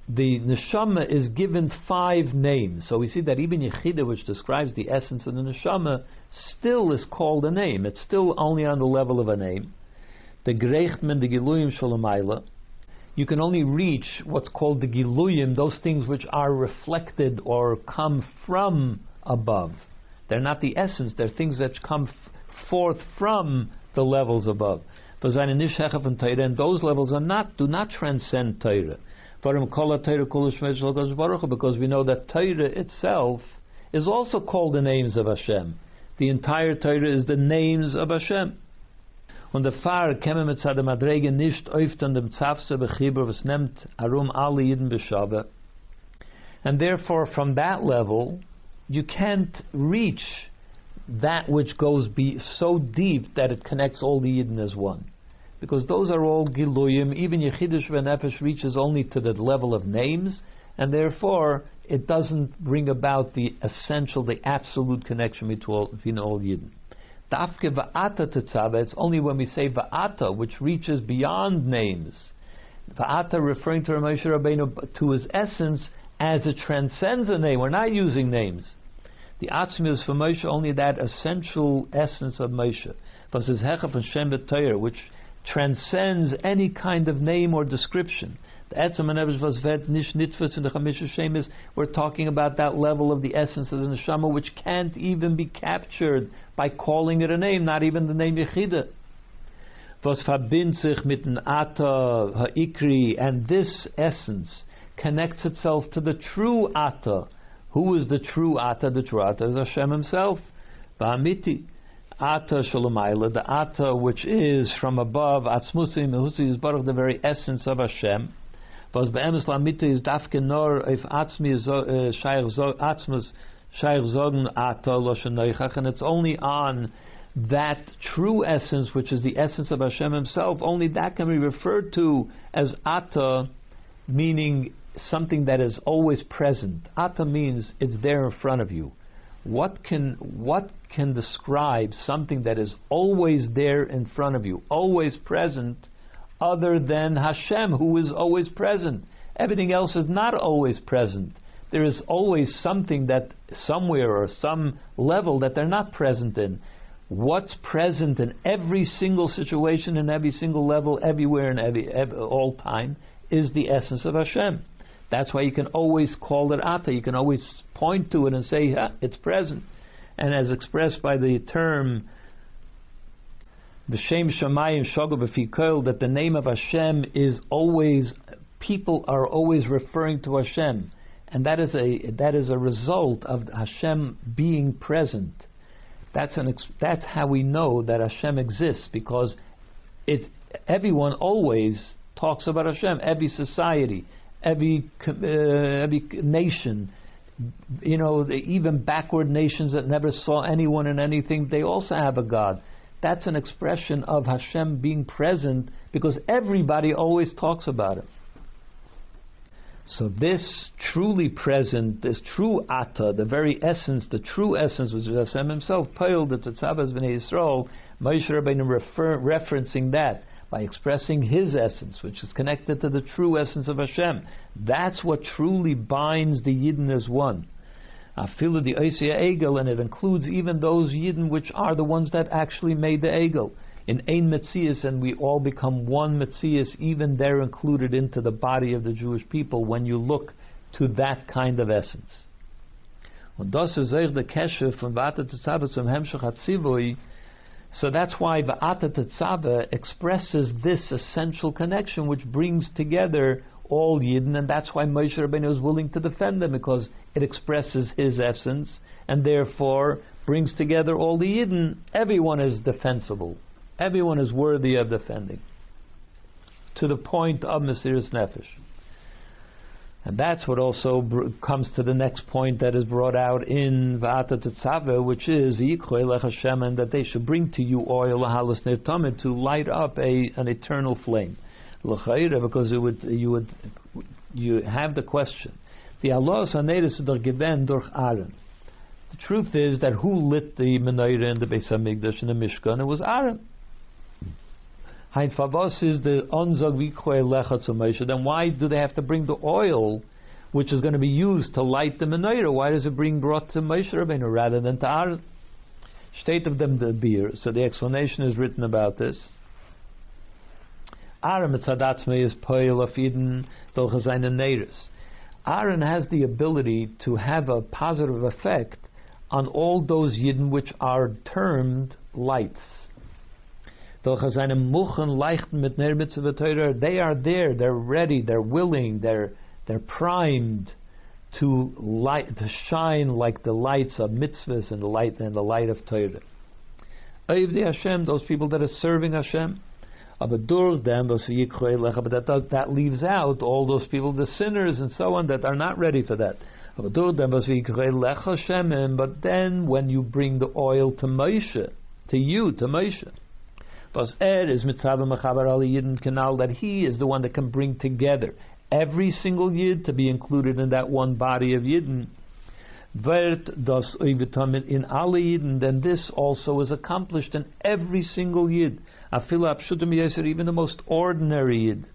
the neshama is given five names. So we see that even yechida, which describes the essence of the neshama, still is called a name. It's still only on the level of a name. The greichtmen, the giluyim shalamayla you can only reach what's called the giluyim, those things which are reflected or come from above. They're not the essence, they're things that come f- forth from the levels above. And those levels are not do not transcend Torah. Because we know that Torah itself is also called the names of Hashem. The entire Torah is the names of Hashem. Mit Madrege nicht dem Zafse Bechibur, was. And therefore, from that level, you can't reach that which goes be so deep that it connects all the Yidden as one. Because those are all Giluyim, even Yechidish Venefesh reaches only to the level of names, and therefore it doesn't bring about the essential, the absolute connection between all, between all Yidden. Dafke va'ata tetzava, it's only when we say va'ata, which reaches beyond names. Va'ata referring to Moshe Rabbeinu to his essence as it transcends a name. We're not using names. The Atzmius for Moshe only that essential essence of Moshe. Versus Hechaf and Shem which transcends any kind of name or description. We're talking about that level of the essence of the neshama which can't even be captured by calling it a name, not even the name Yechida. Was sich mit and this essence connects itself to the true Ata. Who is the true Ata? The true Ata is Hashem Himself. Ata Shalomayla, the Ata which is from above, Atzmusim, Mehusi is part of the very essence of Hashem. Was be'emes lamite is dafke nor if Atzmi uh, shaykh Atzmus shaykh zogen Ata Loshen and it's only on that true essence, which is the essence of Hashem Himself, only that can be referred to as Ata, meaning something that is always present. Ata means it's there in front of you what can what can describe something that is always there in front of you, always present, other than Hashem, who is always present. Everything else is not always present. There is always something that somewhere or some level that they're not present in. What's present in every single situation, in every single level, everywhere, and every, every all time, is the essence of Hashem. That's why you can always call it Ata. You can always point to it and say, yeah, it's present. And as expressed by the term the Shem Shamayim Shogab that the name of Hashem is always people are always referring to Hashem, and that is a that is a result of Hashem being present. That's an that's how we know that Hashem exists because it's everyone always talks about Hashem. Every society, every uh, every nation, you know, even backward nations that never saw anyone in anything, they also have a God. That's an expression of Hashem being present because everybody always talks about it. So this truly present, this true Ata, the very essence, the true essence, which is Hashem Himself, Peil, the Tetzavas Bnei Yisrael, Moshe Rabbeinu refer, referencing that by expressing His essence, which is connected to the true essence of Hashem. That's what truly binds the Yidden as one. Afilu the Oisia Egel, and it includes even those Yidden which are the ones that actually made the Egel. In Ein Metzias, and we all become one Metzias, even they're included into the body of the Jewish people when you look to that kind of essence. Und das ist the Keshe von HaTzivui, so that's why Va'ata Tetzavah expresses this essential connection which brings together all Yidden, and that's why Moshe Rabbeinu is willing to defend them because it expresses his essence and therefore brings together all the Yidden. Everyone is defensible. Everyone is worthy of defending. To the point of Mesiris Nefesh. And that's what also br- comes to the next point that is brought out in Va'ata Tetzaveh, which is Hashem, and that they should bring to you oil to light up a, an eternal flame because it would, you would you have the question. The Allah given durch Aaron. The truth is that who lit the menorah in the Beis Hamikdash in the Mishkan? It was Aaron. Hein Favos is the onzog lecha to Moshe. Then why do they have to bring the oil, which is going to be used to light the menorah? Why does it bring brought to Moshe Rabbeinu rather than to Aaron? State of them the beer. So the explanation is written about this. Aaron is poil of Eden Aaron has the ability to have a positive effect on all those Yidden which are termed lights. Er they are there, they're ready, they're willing, they're they're primed to light to shine like the lights of mitzvahs and the light and the light of Torah. Hashem, those people that are serving Hashem, that, that leaves out all those people, the sinners and so on, that are not ready for that. But then when you bring the oil to Moshe, to you, to Moshe, Er is canal that he is the one that can bring together every single yid to be included in that one body of yidden. Vert das in alle yidden, then this also is accomplished in every single yid. Afila Pshutim Yeser, even the most ordinary Yid.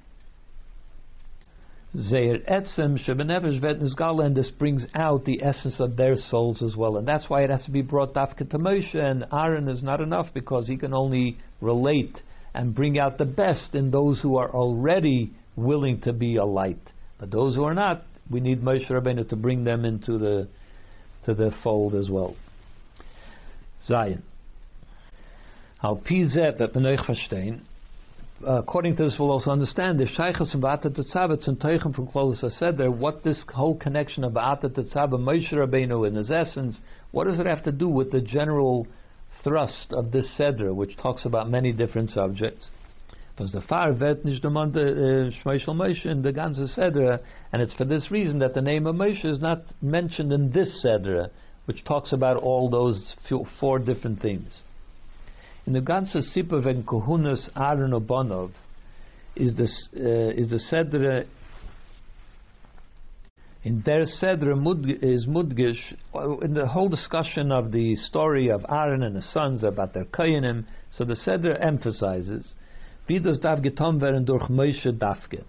Zeir Etzem Shebenefesh Vet Nizgala, and this brings out the essence of their souls as well. And that's why it has to be brought Dafka to Moshe, and Aaron is not enough because he can only relate and bring out the best in those who are already willing to be a light. But those who are not, we need Moshe Rabbeinu to bring them into the to the fold as well. Zion. Al Pizet that Benoich verstehen. According to this, we'll also understand if Shaykhas and Ba'ata Tetzavet and Teichim from Klolis said there, what this whole connection of Ba'ata Tetzavet, Moshe Rabbeinu in his essence, what does it have to do with the general thrust of this Seder, which talks about many different subjects? Because the far vet Shmeishel Moshe in the ganze Seder, and it's for this reason that the name of Moshe is not mentioned in this Seder, which talks about all those four different themes. In the ganze Sippe wegen Kohunas Aaron Obonov is the uh, is the Sedre in their Sedre is Mudgish uh, in the whole discussion of the story of Aaron and his sons about their Kayanim. So the Sedre emphasizes Wie das darf getan durch Moshe Dafke.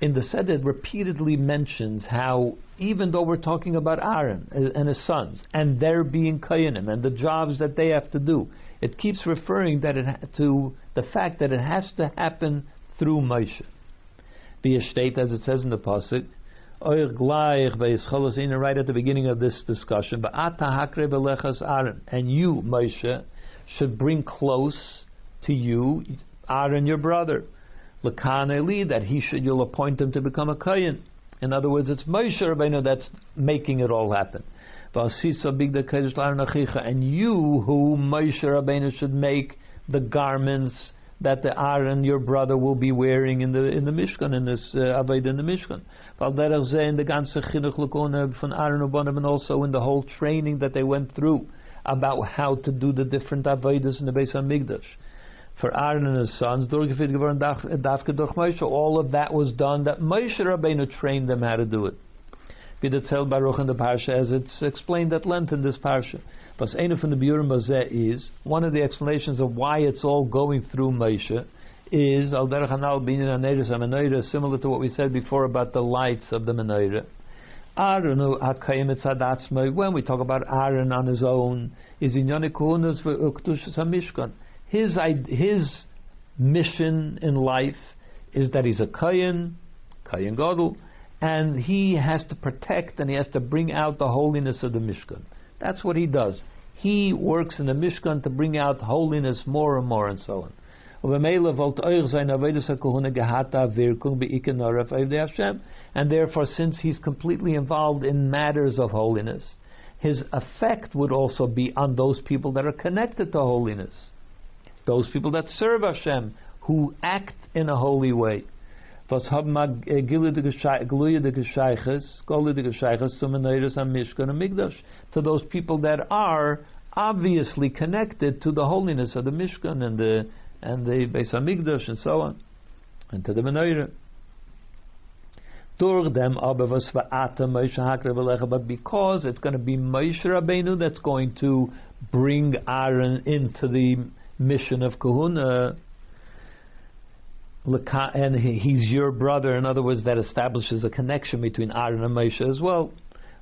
In the Seder it repeatedly mentions how even though we're talking about Aaron uh, and his sons and their being Kayanim and the jobs that they have to do, it keeps referring that it to the fact that it has to happen through Moshe. The estate, as it says in the pasuk, right at the beginning of this discussion, and you, Moshe, should bring close to you Aaron, your brother, Lakan that he should, you'll appoint him to become a Kayan. In other words, it's Moshe Rabbeinu that's making it all happen. And you, who Moshe Rabbeinu should make the garments that the Aaron, your brother, will be wearing in the in the Mishkan, in this uh, in the Mishkan. In the ganze chinuch lekone von Aaron Ubonim, and also in the whole training that they went through about how to do the different Avodas in the Beis Hamikdash. For Aaron and his sons, uh, all of that was done that Moshe Rabbeinu trained them how to do it. Bidatzel Baruch in the parsha, as it's explained at length in this parsha. But from the Biurim is one of the explanations of why it's all going through Moshe is al derech hanal binyan menorah, similar to what we said before about the lights of the menorah. When we talk about Aaron on his own, is in Mishkan. His his mission in life is that he's a kayan, kayan gadol, and he has to protect and he has to bring out the holiness of the Mishkan. That's what he does. He works in the Mishkan to bring out holiness more and more and so on. And therefore, since he's completely involved in matters of holiness, his effect would also be on those people that are connected to holiness, those people that serve Hashem, who act in a holy way. To those people that are obviously connected to the holiness of the Mishkan and the and the Beis Hamikdash and so on, and to the Menorah. Durch them aber was Moshe Hakre but because it's going to be Moshe Rabbeinu that's going to bring Aaron into the mission of Kahuna, and he's your brother. In other words, that establishes a connection between Aaron and Moshe as well.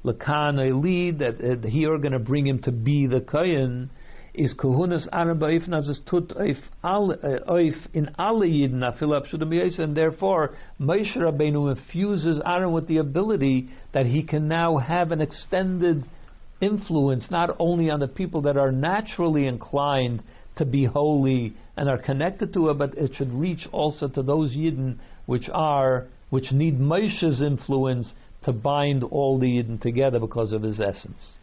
Lakan lead that he are going to bring him to be the Kayan is Kahunas Aaron Ba'if Navzis Tut uh, in alle Yidin Afilap and therefore Moshe Rabbeinu infuses Aaron with the ability that he can now have an extended influence not only on the people that are naturally inclined to be holy and are connected to it, but it should reach also to those Yidden which are which need Moshe's influence to bind all the Yidden together because of his essence.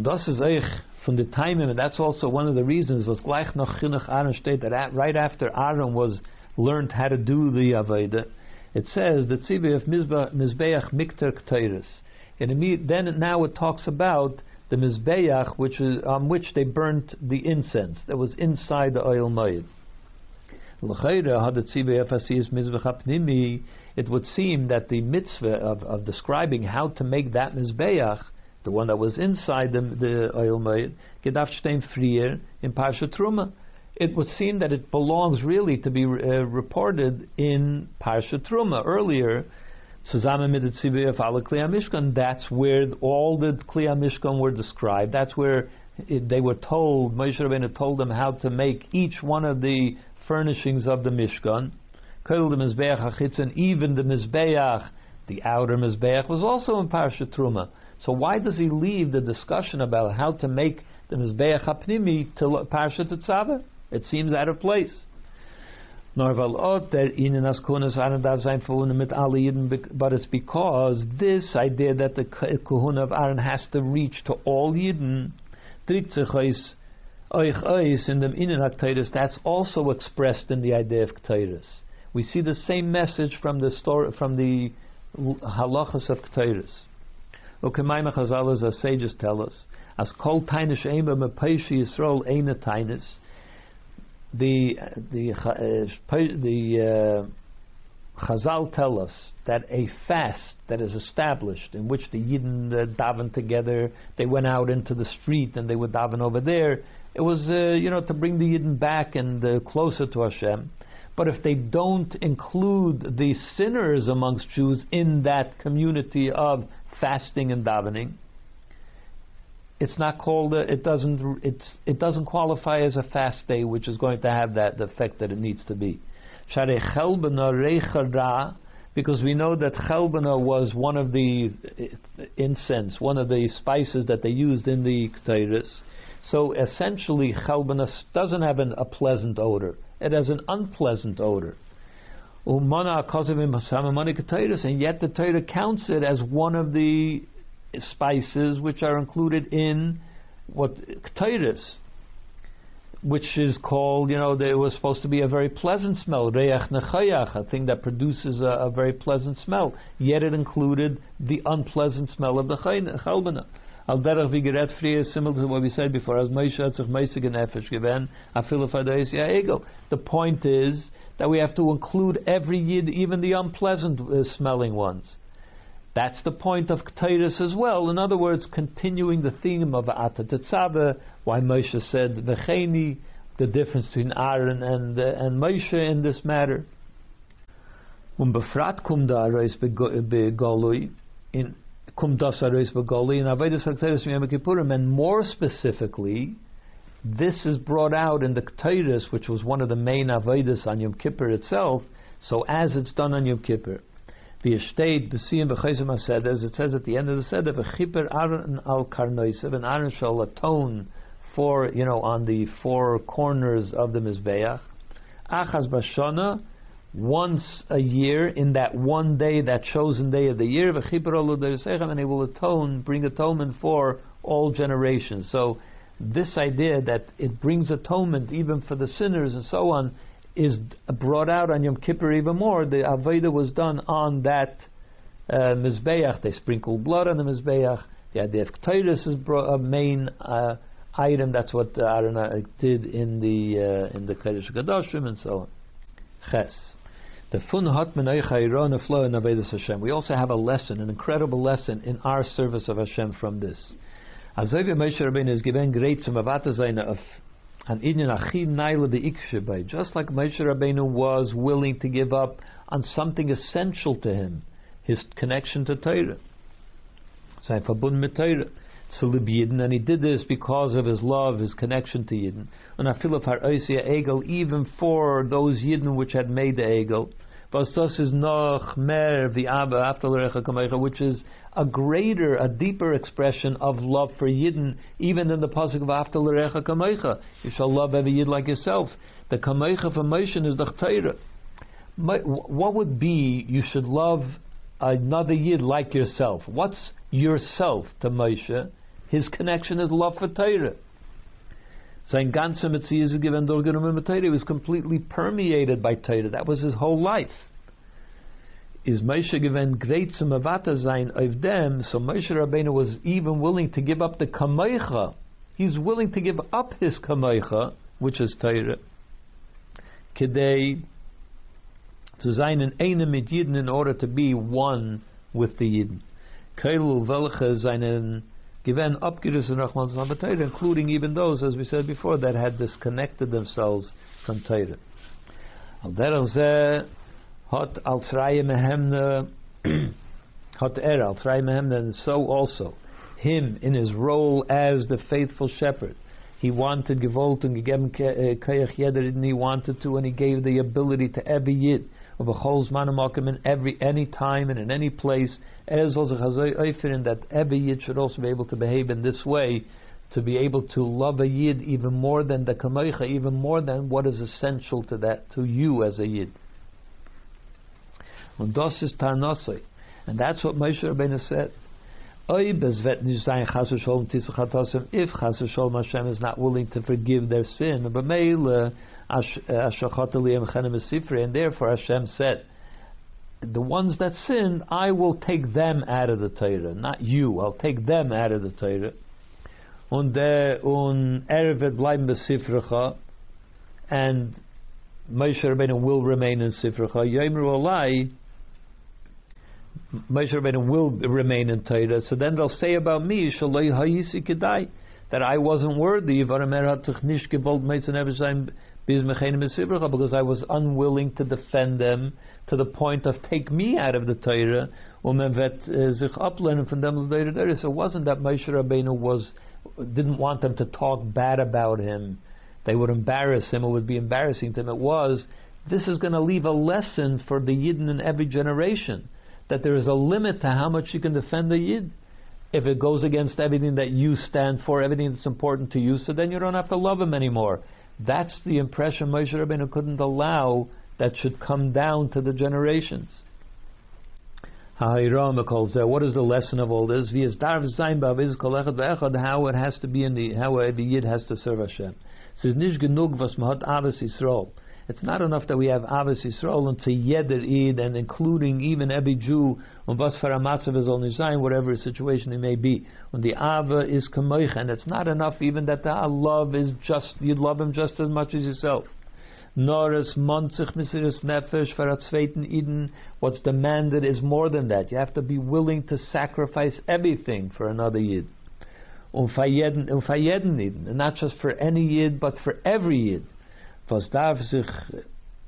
Das is eich from the time, and that's also one of the reasons was gleich noch chinuch Aaron state that right after Aaron was learned how to do the Aveda, it says that Tzivi of Mizbeach Mikter Kteris. And then now it talks about the mizbeach, which is, on which they burnt the incense that was inside the oil made. It would seem that the mitzvah of, of describing how to make that mizbeach, the one that was inside the, the oil gedacht stehen frier in Parsha Truma. It would seem that it belongs really to be uh, reported in Parsha Truma earlier that's where all the Kli Mishkan were described. That's where it, they were told, Moshe Rabbeinu told them how to make each one of the furnishings of the Mishkan. Even the Mizbeach, the outer Mizbeach, was also in Parsha Truma. So why does he leave the discussion about how to make the Mizbeach HaPnimi to Parsha Tetzaveh? It seems out of place but it's because this idea that the kahuna of Aaron has to reach to all Yidden, that's also expressed in the idea of Kteires. We see the same message from the story, from the halachas of Kteires. Ukemaima Chazal, as sages tell us, as kol tainish ema mepeishi Yisrael eina tainis, the the uh, the uh, Chazal tell us that a fast that is established in which the Yidden uh, daven together, they went out into the street and they would daven over there. It was, uh, you know, to bring the Yidden back and uh, closer to Hashem. But if they don't include the sinners amongst Jews in that community of fasting and davening, it's not called. A, it doesn't. It's it doesn't qualify as a fast day, which is going to have that the effect that it needs to be. Because we know that chelbana was one of the incense, one of the spices that they used in the ketores. So essentially, chelbana doesn't have an, a pleasant odor; it has an unpleasant odor. And yet the Torah counts it as one of the spices which are included in what ketores, which is called, you know, it was supposed to be a very pleasant smell, reach nechayach, a thing that produces a, a, very pleasant smell. Yet it included the unpleasant smell of the chalbana. Al derech vigeret frie similar to what we said before. As Moshe hat sich meisig nefesh given, ego. The point is that we have to include every yid, even the unpleasant uh, smelling ones. That's the point of Ketores as well. In other words, continuing the theme of Ata Tetzave, why Moshe said Vecheni, the difference between Aaron and uh, and Moshe in this matter. Um befrat kum in kum das reis in and more specifically, this is brought out in the Ketores, which was one of the main Avodas on Yom Kippur itself. So as it's done on Yom Kippur. V'yeshteit b'siyim v'chayzim ha as said, as it says at the end of the seder, v'chiper Aaron al karnoisev, and Aaron shall atone for, you know, on the four corners of the Mizbeach. Achaz bashana, once a year, in that one day, that chosen day of the year, and he will atone, bring atonement for all generations. So, this idea that it brings atonement even for the sinners and so on is brought out on Yom Kippur even more. The Aveda was done on that uh, Mizbeach. They sprinkled blood on the Mizbeach. The idea of Ketores is a main uh, item. That's what the Aaron did in the uh, in the Kodesh Kadoshim and so on. Ches. The fun hat. We also have a lesson, an incredible lesson in our service of Hashem from this. Azavi Moshe Rabbeinu is given great some of and Inyan Achim Naila the just like Moshe Rabbeinu was willing to give up on something essential to him, his connection to Torah. Sein Verbund mit Torah. and he did this because of his love, his connection to Yidden. And Afilaf Har Egel, even for those Yidden which had made the Egel, was is noch mer vi Abba after which is a greater, a deeper expression of love for Yidden, even than the pasuk of after l'recha kamecha. You shall love every Yid like yourself. The kamecha for Moshe is the Torah. What would be you should love another Yid like yourself? What's yourself to Moshe? His connection is love for Torah. Sein ganze Metzies given durchgenommen mit Torah. He was completely permeated by Torah. That was his whole life. Is Moshe given great Mavata sein of them, so Moshe Rabbeinu was even willing to give up the Kamoicha. He's willing to give up his Kamoicha, which is Torah, Kedei, to sein an Eine mit Yidden in order to be one with the Yidden. Keilu welche seinen given upgirus and Rahman including even those, as we said before, that had disconnected themselves from Torah. Al derech hot al mehemne, hot er al mehemne, and so also him in his role as the faithful shepherd. He wanted Gevolt and gegeben Kayach Yeder, and he wanted to, and he gave the ability to every Yid of a Chol's Manamakim in every any time and in any place, as in that every Yid should also be able to behave in this way, to be able to love a Yid even more than the Kamoicha, even more than what is essential to that, to you as a Yid. And Tarnasai. And that's what Moshe Rabbeinu said. If Hashem is not willing to forgive their sin, and therefore Hashem said, the ones that sinned, I will take them out of the Torah, not you. I'll take them out of the Torah. Und der und er wird bleiben besifrecha, and Moshe Rabbeinu will remain in Sifrecha. Yomru Olai, Moshe Rabbeinu will remain in Torah. So then they'll say about me, Shaloi Hayisi Kedai, that I wasn't worthy, because I was unwilling to defend them to the point of take me out of the Torah, von uh, dem So it wasn't that Moshe Rabbeinu was didn't want them to talk bad about him. They would embarrass him. It would be embarrassing to him. It was this is going to leave a lesson for the Yidden in every generation that there is a limit to how much you can defend the Yid. If it goes against everything that you stand for, everything that's important to you, so then you don't have to love him anymore. That's the impression Moshe Rabbeinu couldn't allow that should come down to the generations. What is the lesson of all this? How it has to be in the how the yid has to serve Hashem. It's not enough that we have Avis Yisrael and Yeder Id and including even every Jew on was for is only sign, whatever situation it may be. When the Ava is Kamoich, and it's not enough even that the love is just you love him just as much as yourself. Noris Monzich Misiris Nefesh for Iden. What's demanded is more than that. You have to be willing to sacrifice everything for another Yid. Um um and not just for any Yid, but for every Yid was darf sich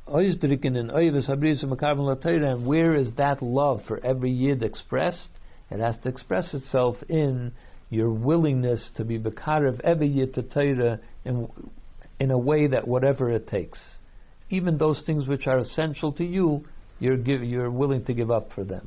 ausdrücken in Oives Habris and where is that love for every Yid expressed? It has to express itself in your willingness to be Bekarev every Yid to Torah in, in a way that whatever it takes. Even those things which are essential to you, you're, give, you're willing to give up for them.